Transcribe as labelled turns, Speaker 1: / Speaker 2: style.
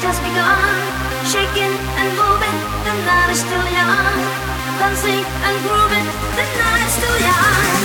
Speaker 1: just begun. Shaking and moving, the night is still young. Dancing and grooving, the night is still young.